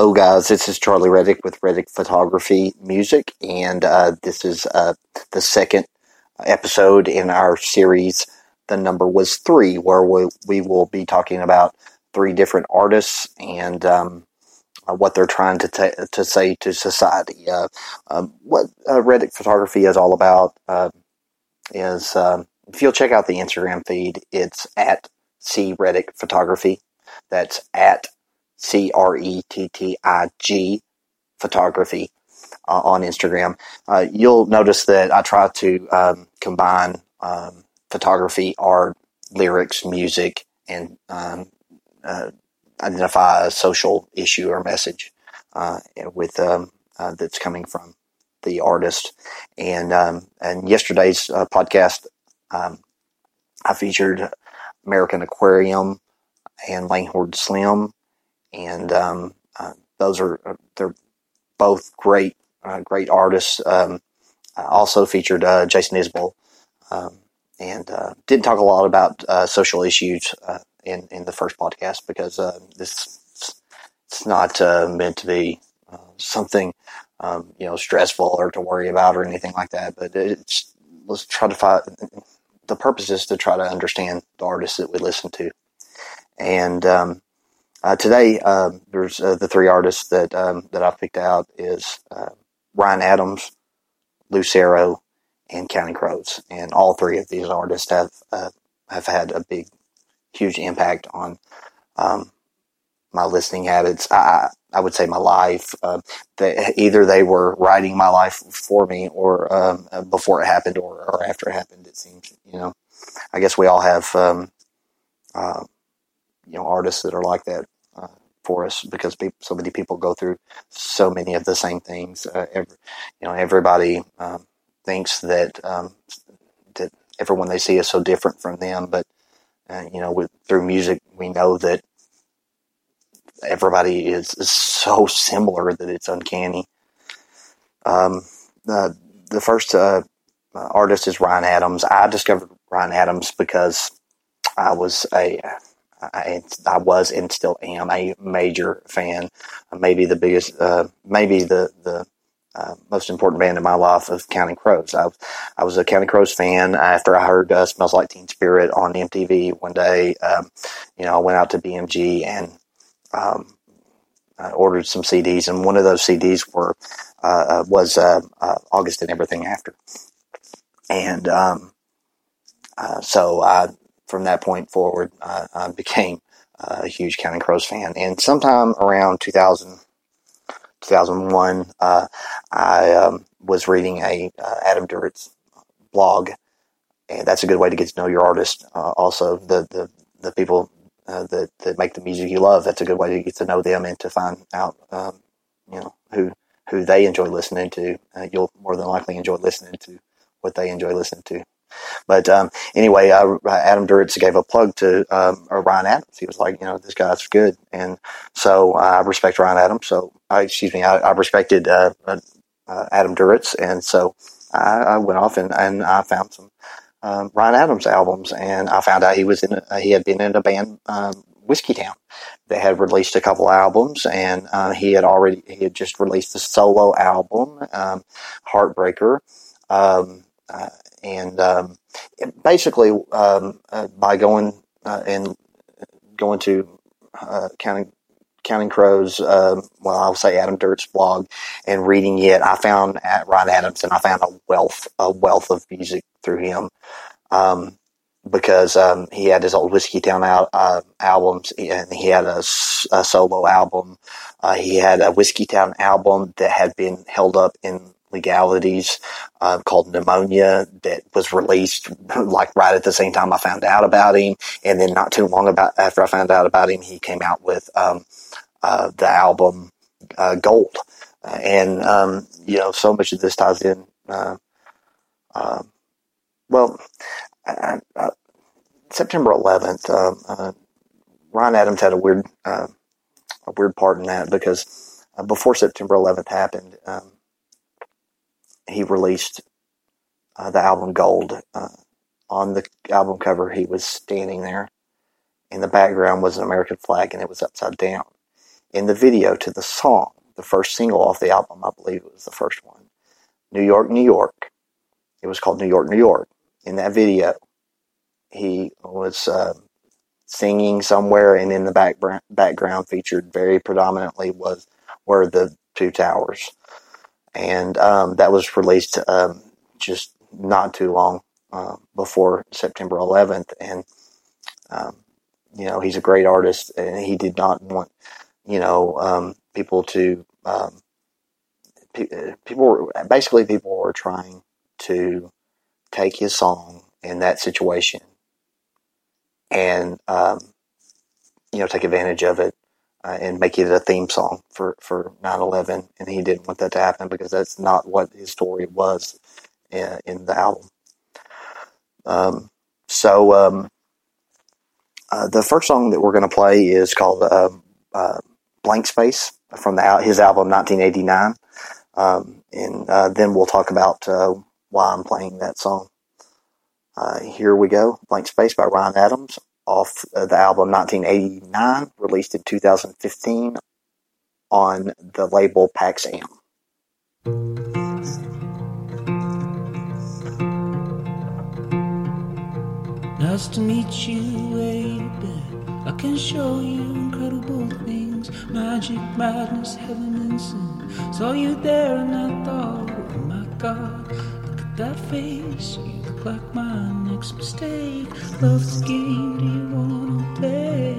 Hello, guys. This is Charlie Rettig with Rettig Photography Music, and uh, this is uh, the second episode in our series. The number was three, where we, we will be talking about three different artists and um, what they're trying to to say to society. Uh, um, what uh, Rettig Photography is all about uh, is um, if you'll check out the Instagram feed, it's at C Rettig Photography. That's at C R E T T I G photography uh, on Instagram. Uh, you'll notice that I try to um, combine um, photography, art, lyrics, music, and um, uh, identify a social issue or message uh, with um, uh, that's coming from the artist. And um, and yesterday's uh, podcast, um, I featured American Aquarium and Langhorne Slim and um, uh, those are uh, they're both great uh, great artists. Um, I also featured Jason Isbell, um, and uh, didn't talk a lot about social issues in in the first podcast because this it's not meant to be something um, you know stressful or to worry about or anything like that. But it's let's try to find the purpose is to try to understand the artists that we listen to, and um, uh, today, uh, there's uh, the three artists that um, that I've picked out is uh, Ryan Adams, Lucero, and Counting Crows, and all three of these artists have uh, have had a big, huge impact on um, my listening habits. I, I would say my life. Uh, either they were writing my life for me, or um, before it happened, or, or after it happened. It seems you know. I guess we all have um, you know artists that are like that uh, for us because people, so many people go through so many of the same things. Uh, every, you know, everybody um, thinks that um, that everyone they see is so different from them, but uh, you know, with, through music, we know that everybody is, is so similar that it's uncanny. Um, uh, the first uh, artist is Ryan Adams. I discovered Ryan Adams because I was a I, I was and still am a major fan. Maybe the biggest, uh, maybe the the uh, most important band in my life of Counting Crows. I, I was a Counting Crows fan after I heard uh, "Smells Like Teen Spirit" on MTV one day. Um, you know, I went out to BMG and um, I ordered some CDs, and one of those CDs were uh, uh, was uh, August and Everything After, and um, so I from that point forward, I became a huge Counting Crows fan. And sometime around 2000, 2001, uh, I um, was reading a uh, Adam Duritz blog, and that's a good way to get to know your artist. Uh, also, the the the people uh, that that make the music you love. That's a good way to get to know them and to find out, um, you know, who who they enjoy listening to. Uh, you'll more than likely enjoy listening to what they enjoy listening to. But um, anyway, uh, Adam Duritz gave a plug to um, Ryan Adams. He was like, you know, this guy's good, and so I respect Ryan Adams. So, I, excuse me, I, I respected uh, uh, Adam Duritz, and so I, I, went off and, and I found some um, Ryan Adams albums, and I found out he was in a, he had been in a band. Um, Whiskeytown. Had released a couple albums, and uh, he had already he had just released a solo album, um, Heartbreaker. Um, uh, and um, basically um, uh, by going uh, and going to uh, counting counting crows um, well i'll say adam Duritz blog and reading it i found at ryan adams and i found a wealth a wealth of music through him. Um, because um, he had his old Whiskeytown out, uh, albums and he had a, a solo album. Uh, he had a Whiskeytown album that had been held up in legalities uh, called Pneumonia that was released like right at the same time I found out about him. And then not too long about after I found out about him, he came out with um, uh, the album uh, Gold. and, um, you know, so much of this ties in. Uh, uh, well, September 11th, um, uh, Ryan Adams had a weird, a weird part in that because before September 11th happened, um, he released uh, the album Gold. Uh, on the album cover, he was standing there. In the background was an American flag, and it was upside down. In the video to the song, the first single off the album, I believe it was the first one, New York, New York. It was called New York, New York. In that video, he was uh, singing somewhere, and in the background, background featured very predominantly was were the two towers and um, that was released um, just not too long uh, before September 11th. And um, you know, he's a great artist, and he did not want you know um, people to um, pe- people were, basically people were trying to take his song in that situation and um, you know take advantage of it uh, and make it a theme song for, for 9-11 and he didn't want that to happen because that's not what his story was in, in the album. Um, so um, uh, the first song that we're going to play is called uh, uh, blank space from the his album 1989 um, and uh, then we'll talk about uh, why i'm playing that song. Here we go blank space by ryan adams off the album 1989, released in 2015 on the label Pax Am. Nice to meet you, baby. I can show you incredible things magic, madness, heaven, and sin. Saw you there and I thought, oh my god, look at that face. You look like my next mistake. Love's a game, you wanna play?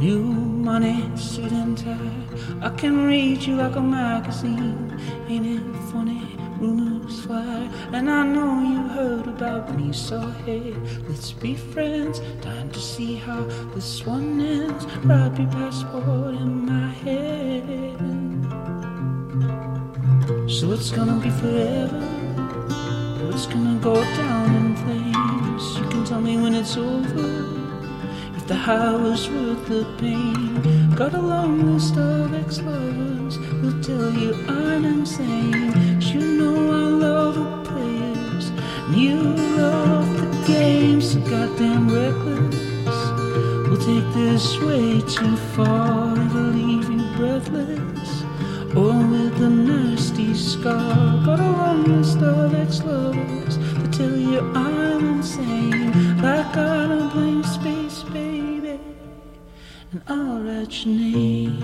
New money, suit and tie. I can read you like a magazine. Ain't it funny? Rumors fly, and I know you heard about me. So hey, let's be friends. Time to see how this one ends. Write your passport in my head. So it's gonna be forever it's gonna go down in flames. You can tell me when it's over. If the high was worth the pain. Got a long list of ex lovers who'll tell you I'm insane. You know I love the players, and you love the games. So goddamn reckless. We'll take this way too far to leave you breathless or with a nasty scar. Got a long list of ex-lovers that tell you I'm insane, like I don't blame space, baby, and I'll write your name.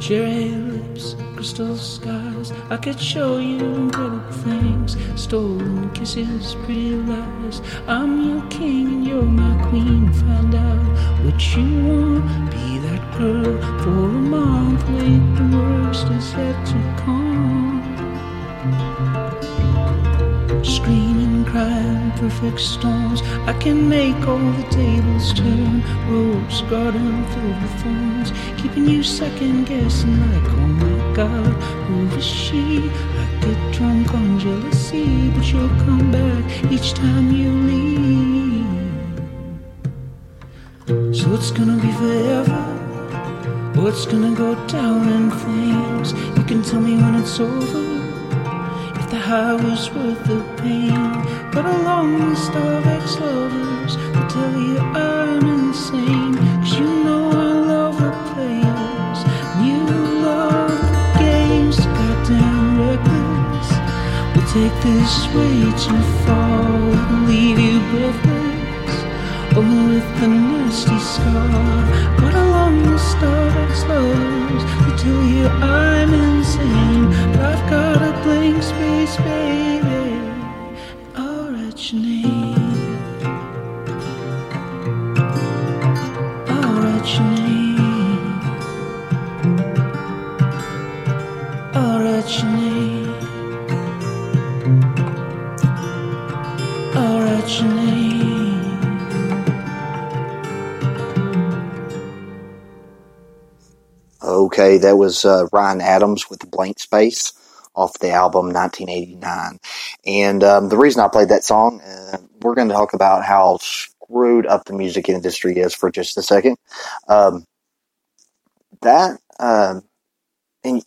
Cherry lips, crystal skies. I could show you incredible things. Stolen kisses, pretty lies. I'm your king and you're my queen. Find out what you want. Be girl for a month. Wait, the worst is yet to come. Screaming, crying, perfect storms. I can make all the tables turn. Rose garden filled with thorns, keeping you second guessing like, oh my God, who is she? I get drunk on jealousy, but you'll come back each time you leave. So it's gonna be forever, it's gonna go down in flames. You can tell me when it's over If the high was worth the pain. But a long list of ex lovers who tell you I'm insane. Cause you know I love the players, and you love the games. Goddamn reckless. We'll take this way too far, we'll leave you breathless. Oh, with a nasty scar. Got tell Okay, that was uh, Ryan Adams with Blank Space off the album 1989. And um, the reason I played that song, uh, we're going to talk about how screwed up the music industry is for just a second. Um, that, uh,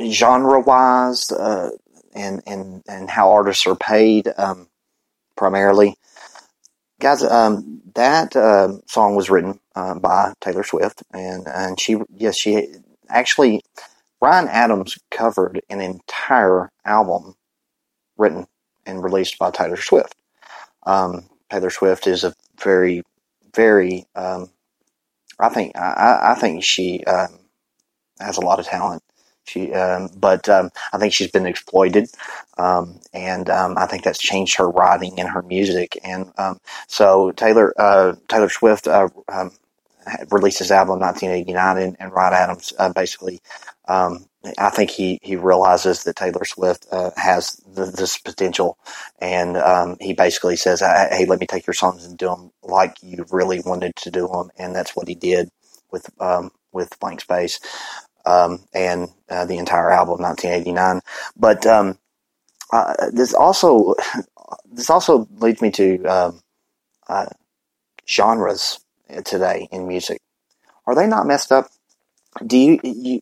genre wise, uh, and, and, and how artists are paid, um, primarily, guys, um, that uh, song was written by Taylor Swift, and and she yes she actually Ryan Adams covered an entire album written and released by Taylor Swift. Um, Taylor Swift is a very very um, I think I, I think she um, has a lot of talent. She, um, but um, I think she's been exploited, and I think that's changed her writing and her music. And so Taylor uh, Taylor Swift uh, released his album in 1989, and, and Ryan Adams uh, basically. I think he, he realizes that Taylor Swift uh, has this potential, and he basically says, "Hey, let me take your songs and do them like you really wanted to do them," and that's what he did with with Blank Space um, and uh, the entire album, 1989. But um, uh, this also this also leads me to um, uh, genres today in music. Are they not messed up? Do you you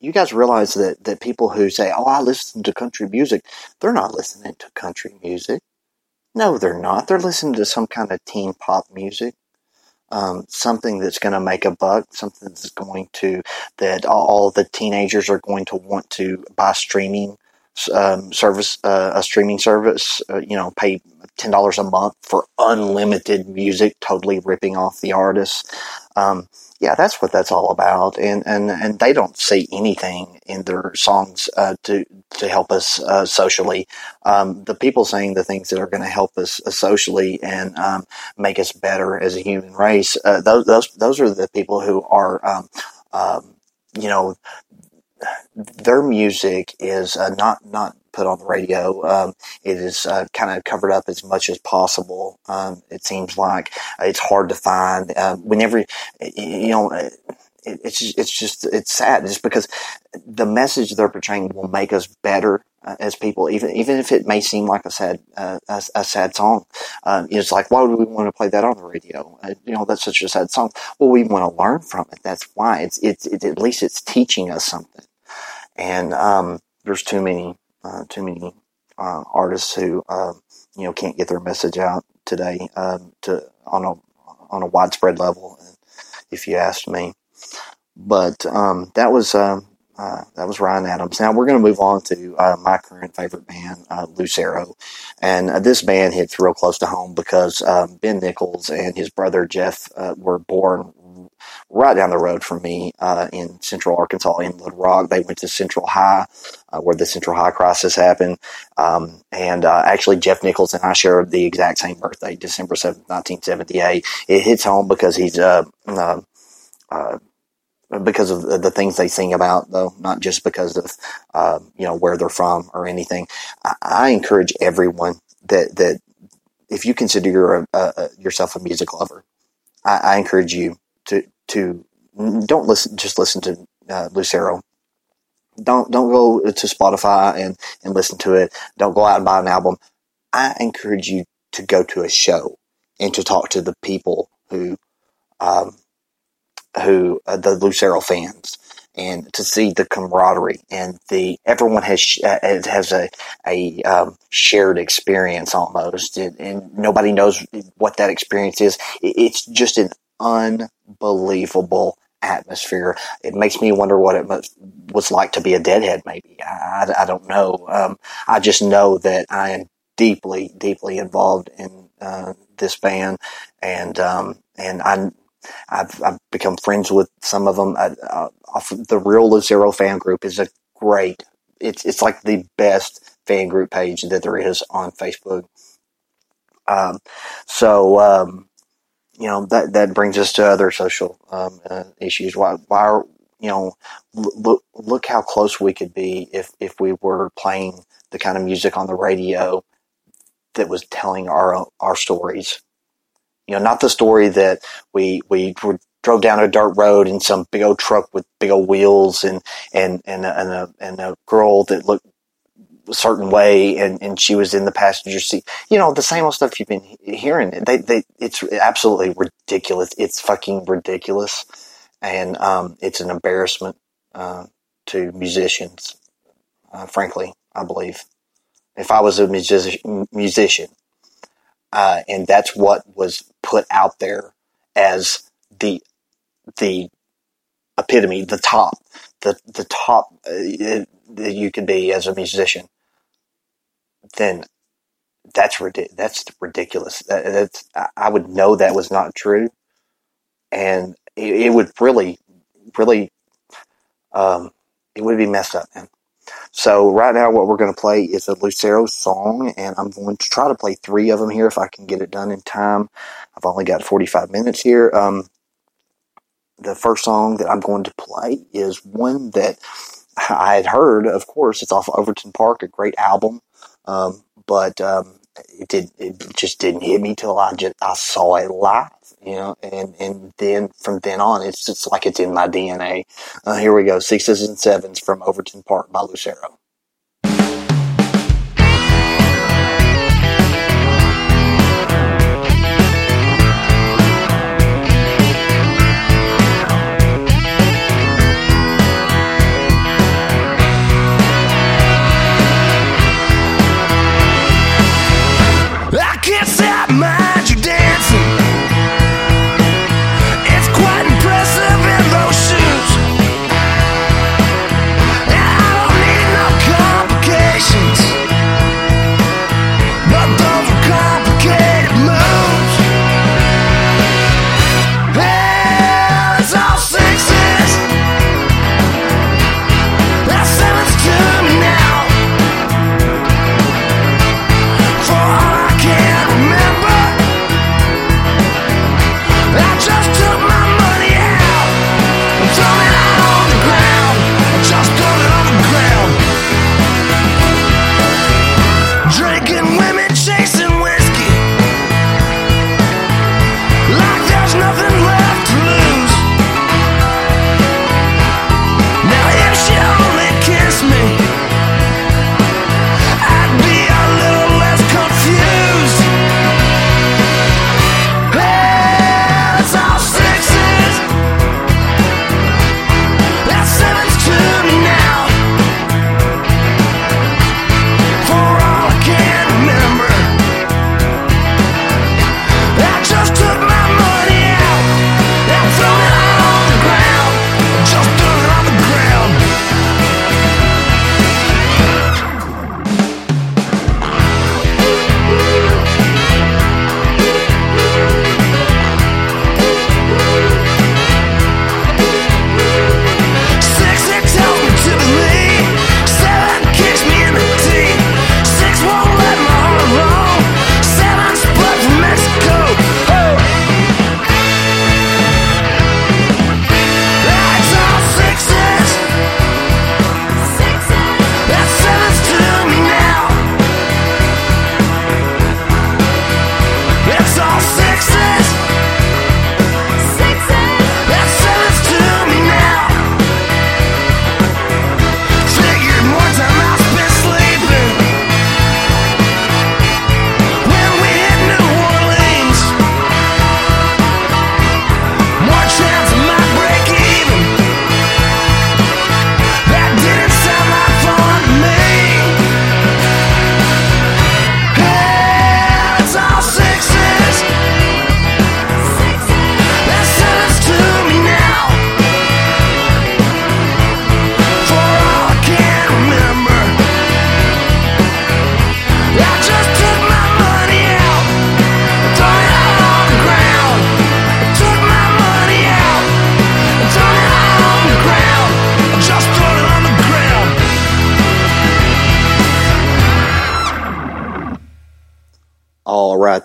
you guys realize that that people who say, "Oh, I listen to country music," they're not listening to country music. No, they're not. They're listening to some kind of teen pop music um, something that's going to make a buck, something that's going to that all the teenagers are going to want to buy streaming um, service, uh, a streaming service. Uh, you know, pay ten dollars a month for unlimited music, totally ripping off the artists. Um, yeah, that's what that's all about. And, and, and they don't say anything in their songs uh, to, to help us uh, socially. Um, the people saying the things that are going to help us uh, socially and um, make us better as a human race, uh, those, those, those are the people who are, um, um you know, their music is uh, not, not put on the radio. Um, it is uh, kind of covered up as much as possible. Um, it seems like it's hard to find. Uh, whenever you know, it, it's just, it's just it's sad just because the message they're portraying will make us better uh, as people, even even if it may seem like a sad uh, a, a, sad song. Um, it's like why would we want to play that on the radio? Uh, you know, that's such a sad song. Well, we want to learn from it. That's why it's it's, it's at least it's teaching us something. And um, there's too many uh, too many uh, artists who uh, you know can't get their message out today um, to on a on a widespread level. If you asked me, but um, that was um, uh, that was Ryan Adams. Now we're going to move on to uh, my current favorite band, uh, Lucero, and this band hits real close to home because um, Ben Nichols and his brother Jeff were born right down the road from me uh, in Central Arkansas in Little Rock. They went to Central High, uh, where the Central High crisis happened. Um, and uh, actually, Jeff Nichols and I share the exact same birthday, December 7th, 1978. It hits home because he's uh, uh, uh, because of the things they sing about, though, not just because of uh, you know where they're from or anything. I, I, encourage everyone that that if you consider a, a, yourself a music lover, I, encourage you to to don't listen just listen to uh, Lucero. Don't don't go to Spotify and and listen to it. Don't go out and buy an album. I encourage you to go to a show and to talk to the people who um, who uh, the Lucero fans and to see the camaraderie and the everyone has uh, has a a um, shared experience almost, and, and, nobody knows what that experience is. It's just an unbelievable atmosphere. It makes me wonder what it was like to be a deadhead. Maybe I, I, I don't know. Um, I just know that I am deeply, deeply involved in uh, this band, and um, and I. I've, I've become friends with some of them. Uh, uh, the Real Lucero fan group is a great. It's it's like the best fan group page that there is on Facebook. Um, so um, you know that that brings us to other social um, uh, issues. Why why are you know look look how close we could be if if we were playing the kind of music on the radio that was telling our our stories. You know, not the story that we we were drove down a dirt road in some big old truck with big old wheels and and and a, and a, and a girl that looked certain way and, and she was in the passenger seat. You know, the same old stuff you've been hearing. They, they, it's absolutely ridiculous. It's fucking ridiculous. And, um, it's an embarrassment, uh, to musicians, uh, frankly, I believe. If I was a music- musician, uh, and that's what was put out there as the the epitome, the top, the the top uh, that you could be as a musician, then that's that's ridiculous. That's I would know that was not true, and it, it would really, really, um, it would be messed up, man. So right now, what we're going to play is a Lucero song, and I'm going to try to play three of them here if I can get it done in time. I've only got 45 minutes here. Um, the first song that I'm going to play is one that I had heard. Of course, it's off of Overton Park, a great album, um, but um, it did it just didn't hit me till I just I saw it live you know, and, and then from then on, it's just like it's in my DNA. Uh, here we go. Sixes and sevens from Overton Park by Lucero.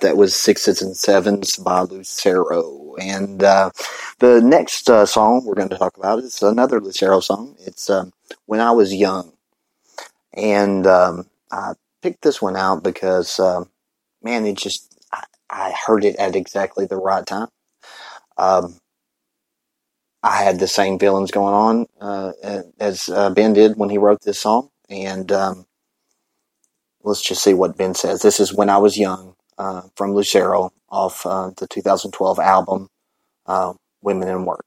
that was Sixes and Sevens by Lucero. And uh, the next uh, song we're going to talk about is another Lucero song. It's um, When I Was Young. And um, I picked this one out because, um, man, it just, I, I, heard it at exactly the right time. Um, I had the same feelings going on uh, as uh, Ben did when he wrote this song. And, um, let's just see what Ben says. This is when I was young. Uh, from Lucero off uh, the 2012 album uh, Women and Work.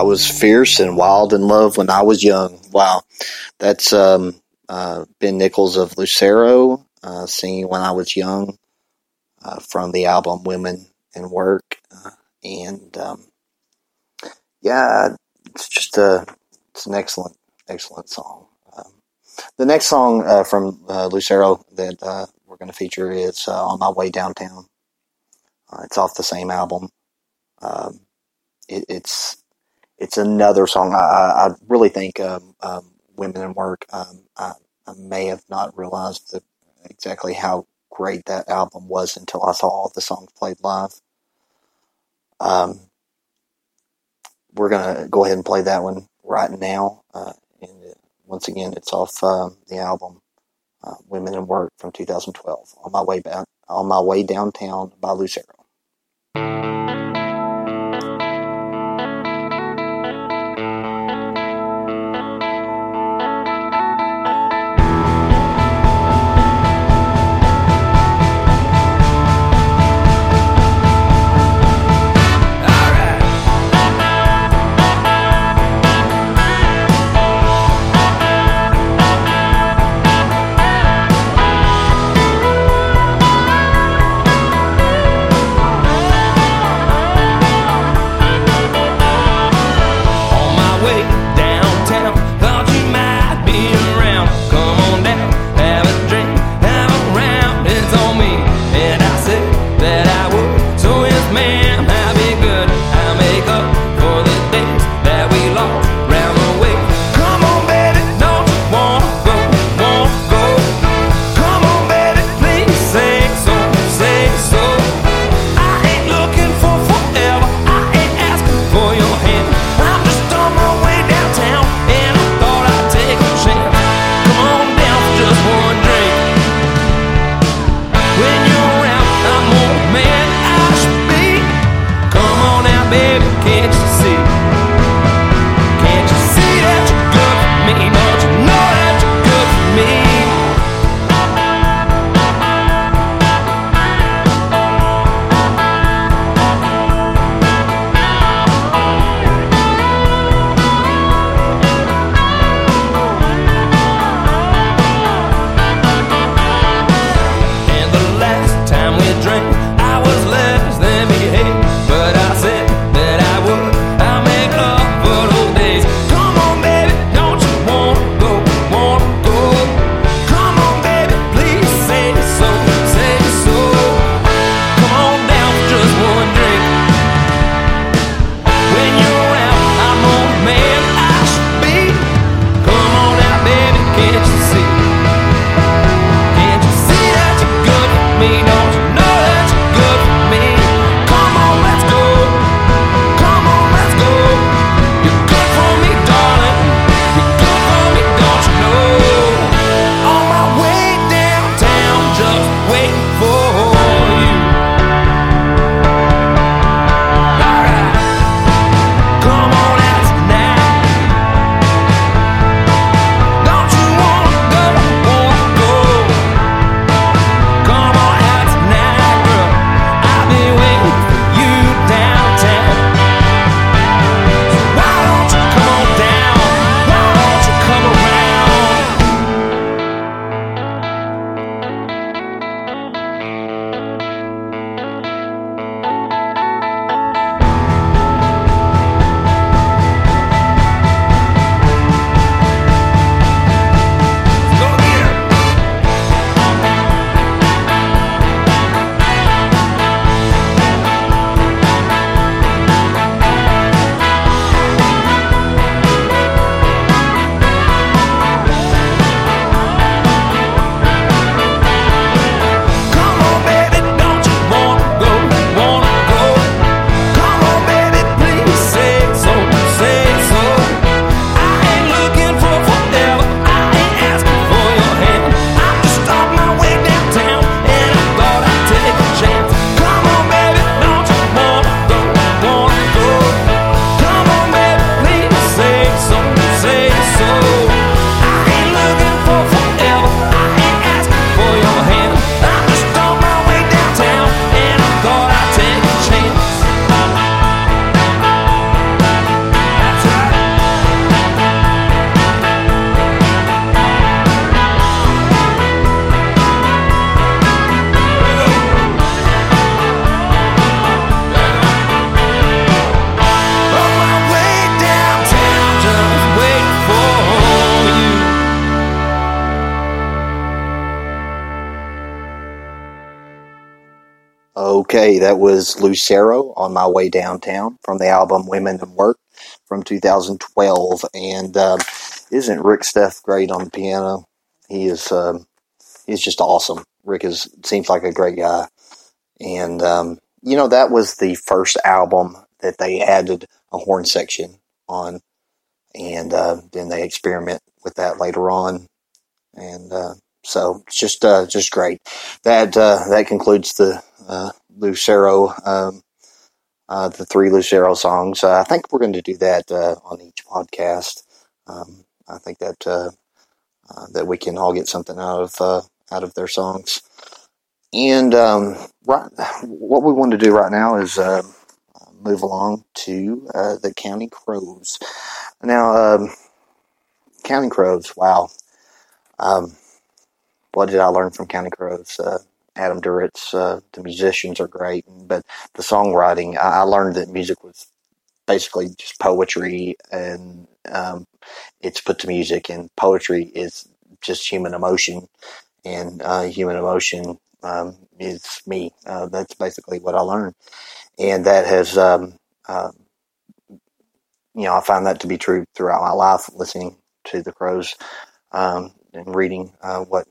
I was fierce and wild in love when I was young. Wow. That's um, uh, Ben Nichols of Lucero uh, singing When I Was Young uh, from the album Women and Work. Uh, and um, yeah, it's just a, it's an excellent, excellent song. Um, the next song uh, from uh, Lucero that we're going to feature is On My Way Downtown. it's off the same album. Um, it, it's it's another song. I, I really think um, um, Women and Work. Um, I, I, may have not realized the, exactly how great that album was until I saw all the songs played live. Um, we're gonna go ahead and play that one right now. Uh, and once again, it's off um, the album uh, "Women and Work" from 2012. On my way back, on my way downtown by Lucero. That was Lucero on my way downtown from the album Women and Work from 2012. And uh, isn't Rick Steff great on the piano? He is. Um, he's just awesome. Rick is seems like a great guy, and um, you know that was the first album that they added a horn section on, and uh, then they experiment with that later on, and uh, so it's just uh, just great. That uh, that concludes the uh, Lucero, um, uh, the three Lucero songs. Uh, I think we're going to do that uh, on each podcast. Um, I think that uh, uh, that we can all get something out of uh, out of their songs. And um, right, what we want to do right now is move along to the Counting Crows. Now, um, Counting Crows, wow. Um, what did I learn from Counting Crows? Adam Duritz, uh, the musicians are great, but the songwriting, I, I, learned that music was basically just poetry and um, it's put to music, and poetry is just human emotion, and uh, human emotion um, is me. Uh, that's basically what I learned, and that has, um, uh, you know, I find that to be true throughout my life, listening to the Crows um, and reading uh, what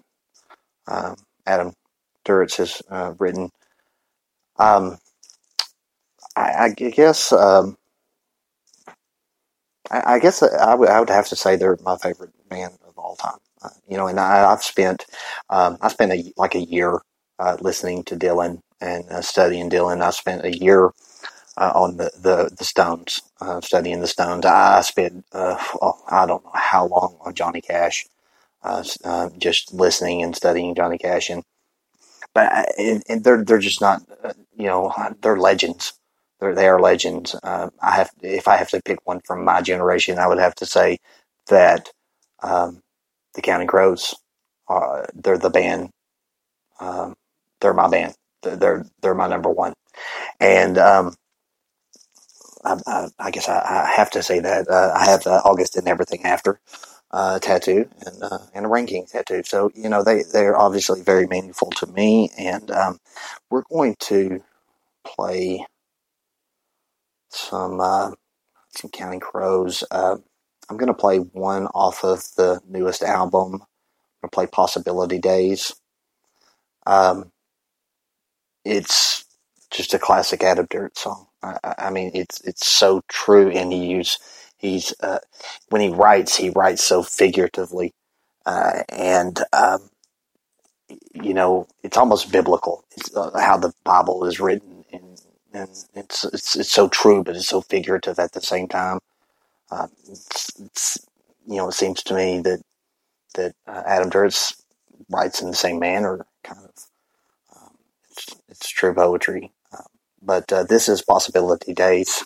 um, Adam Duritz has uh, written. Um, I, I, guess um, I, I, guess I would, have to say they're my favorite band of all time. Uh, you know, and I, have spent um, I spent a, like a year uh, listening to Dylan and uh, studying Dylan. I spent a year uh, on the, the, the Stones, uh, studying the Stones. I spent, uh, well, I don't know how long on Johnny Cash, just listening and studying Johnny Cash. And, but and, and they're, they're just not, you know, they're legends. They're, they are legends. I have, if I have to pick one from my generation, I would have to say that um, the Counting Crows, they're the band um, they're my band. They're they're my number one, and um, I, I, I, guess I, I, have to say that uh, I have uh, August and everything after uh, tattoo and uh, and a Rain King tattoo. So you know they they're obviously very meaningful to me, and um, we're going to play some uh, some Counting Crows. Uh, I'm going to play one off of the newest album. I'm going to play Possibility Days. Um, it's just a classic Adam Duritz song. I, I, mean, it's it's so true, and he use he's uh, when he writes, he writes so figuratively, uh, and um, you know, it's almost biblical. It's uh, how the Bible is written, and, and it's, it's it's so true, but it's so figurative at the same time. Um, it's, it's, you know, it seems to me that that uh, Adam Duritz writes in the same manner, kind of it's true poetry. Uh, but uh, this is Possibility Days.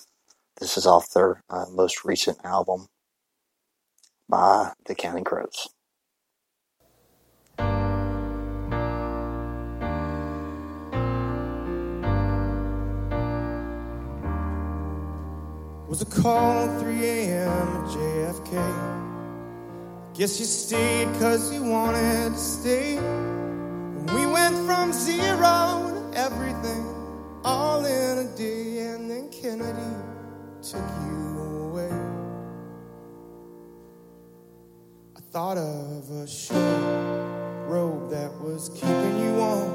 This is off their uh, most recent album by the Counting Crows. Was a call 3 a.m. at JFK. Guess you stayed cause you wanted to stay. We went from zero to everything all in a day, and then Kennedy took you away. I thought of a short robe that was keeping you warm,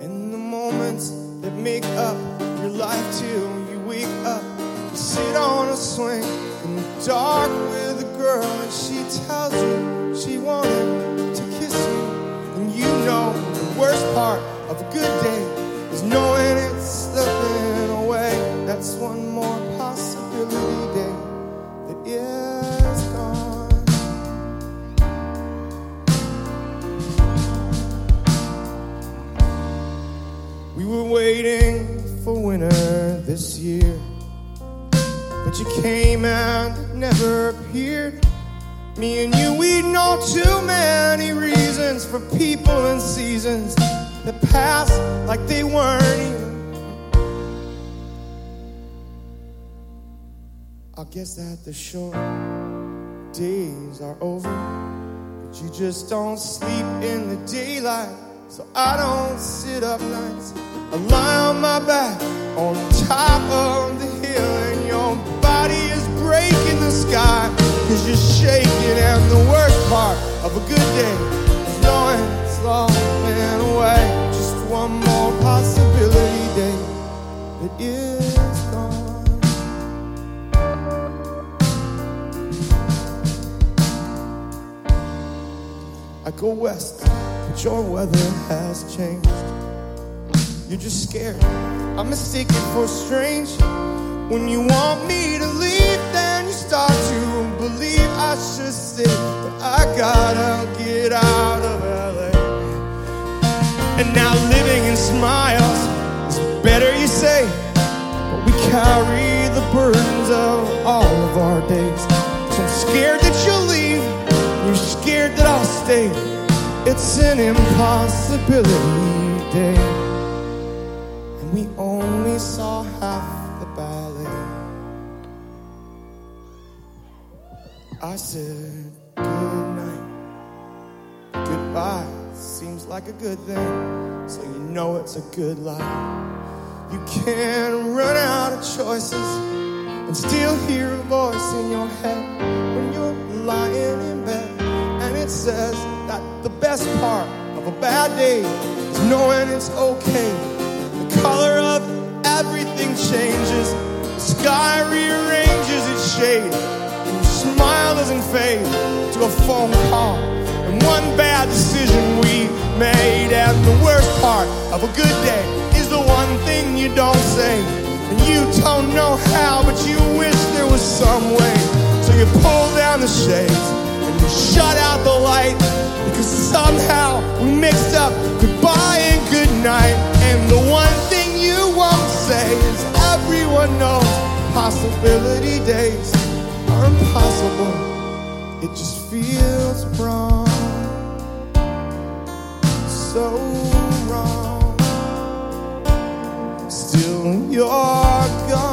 and the moments that make up your life till you wake up. You sit on a swing in the dark with a girl, and she tells you she wanted to kiss you, and you know the worst part of a good day is knowing it's slipping away. That's one more possibility day that is gone. We were waiting for winter this year, but you came and never appeared. Me and you, we know too many reasons for people and seasons that pass like they weren't even. Guess that the short days are over, but you just don't sleep in the daylight. so I don't sit up nights. I lie on my back on top of the hill, and your body is breaking the sky. Cause you're shaking, and the worst part of a good day is knowing it's slipping away. Just one more possibility day that is I go west, but your weather has changed. You're just scared. I'm mistaken for strange. When you want me to leave, then you start to believe I should stay. But I gotta get out of LA. And now living in smiles is better, you say. But we carry the burdens of all of our days. So I'm scared that you'll leave. You're scared that It's an impossibility day. And we only saw half the ballet. I said goodnight. Goodbye seems like a good thing. So you know it's a good lie. You can't run out of choices and still hear a voice in your head when you're lying in it says that the best part of a bad day is knowing it's okay. The color of everything changes, the sky rearranges its shade, and your smile doesn't fade to a phone call. And one bad decision we made, and the worst part of a good day is the one thing you don't say. And you don't know how, but you wish there was some way. So you pull down the shades shut out the light because somehow we mixed up goodbye and goodnight. And the one thing you won't say is everyone knows possibility days are impossible. It just feels wrong, so wrong. Still, you're gone,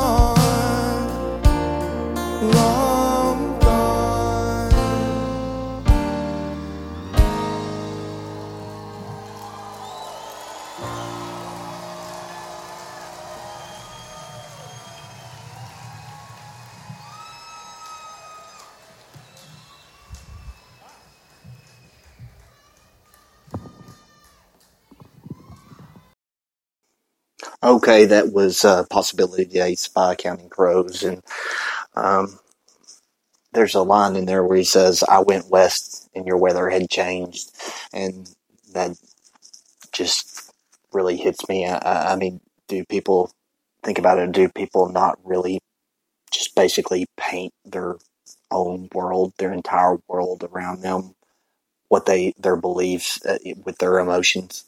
Okay, that was uh, Possibility Days by Counting Crows. And um, there's a line in there where he says, I went west and your weather had changed. And that just really hits me. I- I, I mean, do people think about it? Do people not really just basically paint their own world, their entire world around them, what they, their beliefs uh, with their emotions?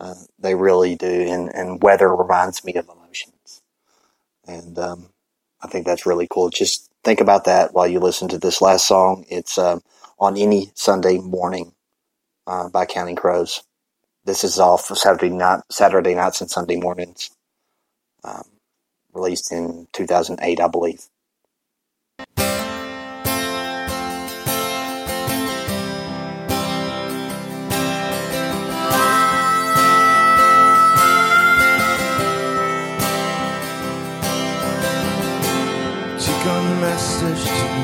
Uh, they really do, and, and weather reminds me of emotions, and um, I think that's really cool. Just think about that while you listen to this last song. It's um, on any Sunday morning uh, by Counting Crows. This is off Saturday night, Saturday nights and Sunday mornings. Um, released in 2008, I believe.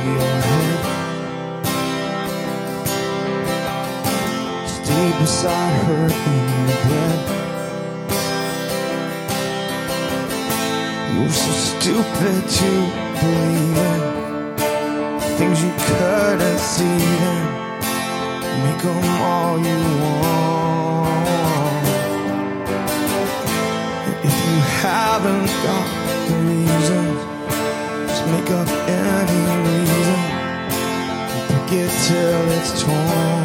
Your head. Stay beside her in the bed. You're so stupid to believe in things you couldn't see then. Make them all you want. If you haven't got the reasons. Just make up any it till it's torn.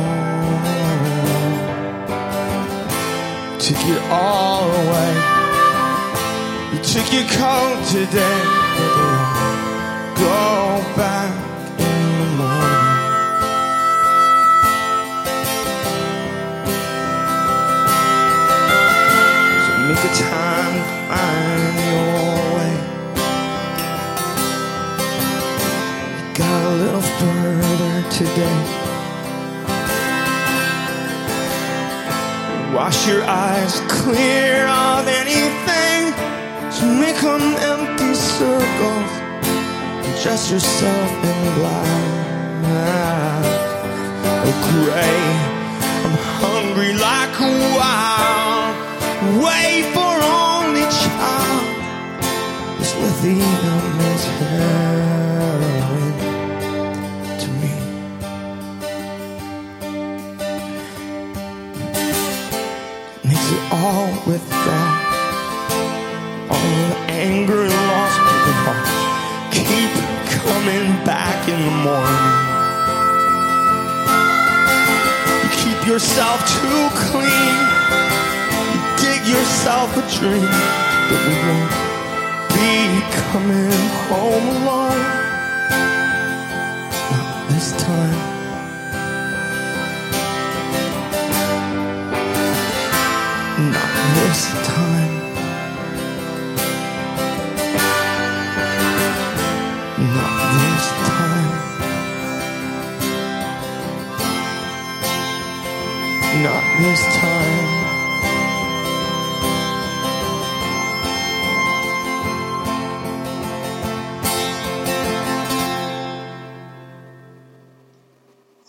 Took it all away. You took your coat today. Go back in the morning. So make a time to today. Wash your eyes clear of anything to make them empty circles. Dress yourself in black or gray. I'm hungry like a wild, wait for only child. This lithium is heroin all withdraw. All the anger and loss the heart keep coming back in the morning. You keep yourself too clean. You dig yourself a dream, but we won't be coming home alone. Not this time. Not this time. Not this time. Not this time.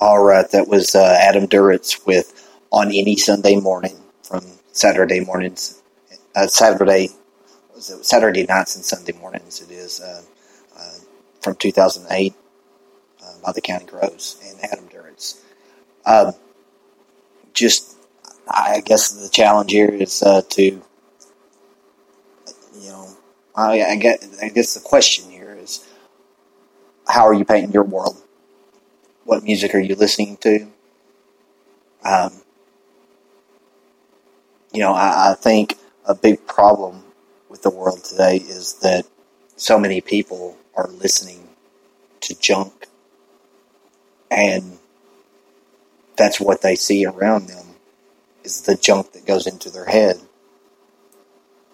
All right, that was uh, Adam Duritz with "On Any Sunday Morning" from Saturday mornings, uh, Saturday, Saturday nights and Sunday mornings. It is uh, uh, from 2008 uh, by the Counting Crows and Adam Duritz. Um, just, I guess the challenge here is uh, to, you know, I, I get, I guess the question here is, how are you painting your world? what music are you listening to? Um, you know, I, I think a big problem with the world today is that so many people are listening to junk, and that's what they see around them is the junk that goes into their head,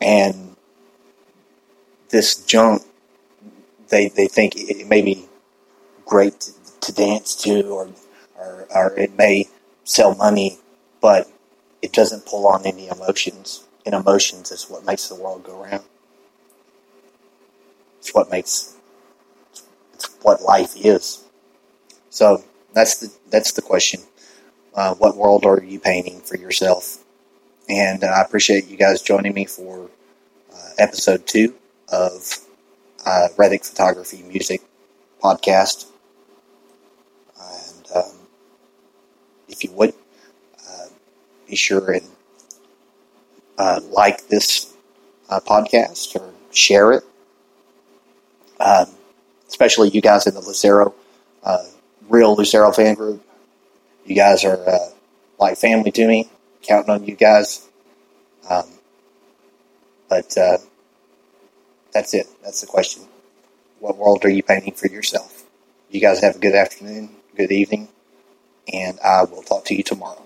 and this junk they they think it may be great to, to dance to or, or or it may sell money, but it doesn't pull on any emotions. And emotions is what makes the world go round. It's what makes it's what life is. So that's the that's the question. Uh, what world are you painting for yourself? And uh, I appreciate you guys joining me for uh, episode two of uh, Photography Music Podcast. And um, if you would, be sure and uh, like this uh, podcast or share it. Um, especially you guys in the Lucero, uh, real Lucero fan group. You guys are uh, like family to me. Counting on you guys. Um, but uh, that's it. That's the question. What world are you painting for yourself? You guys have a good afternoon, good evening, and I will talk to you tomorrow.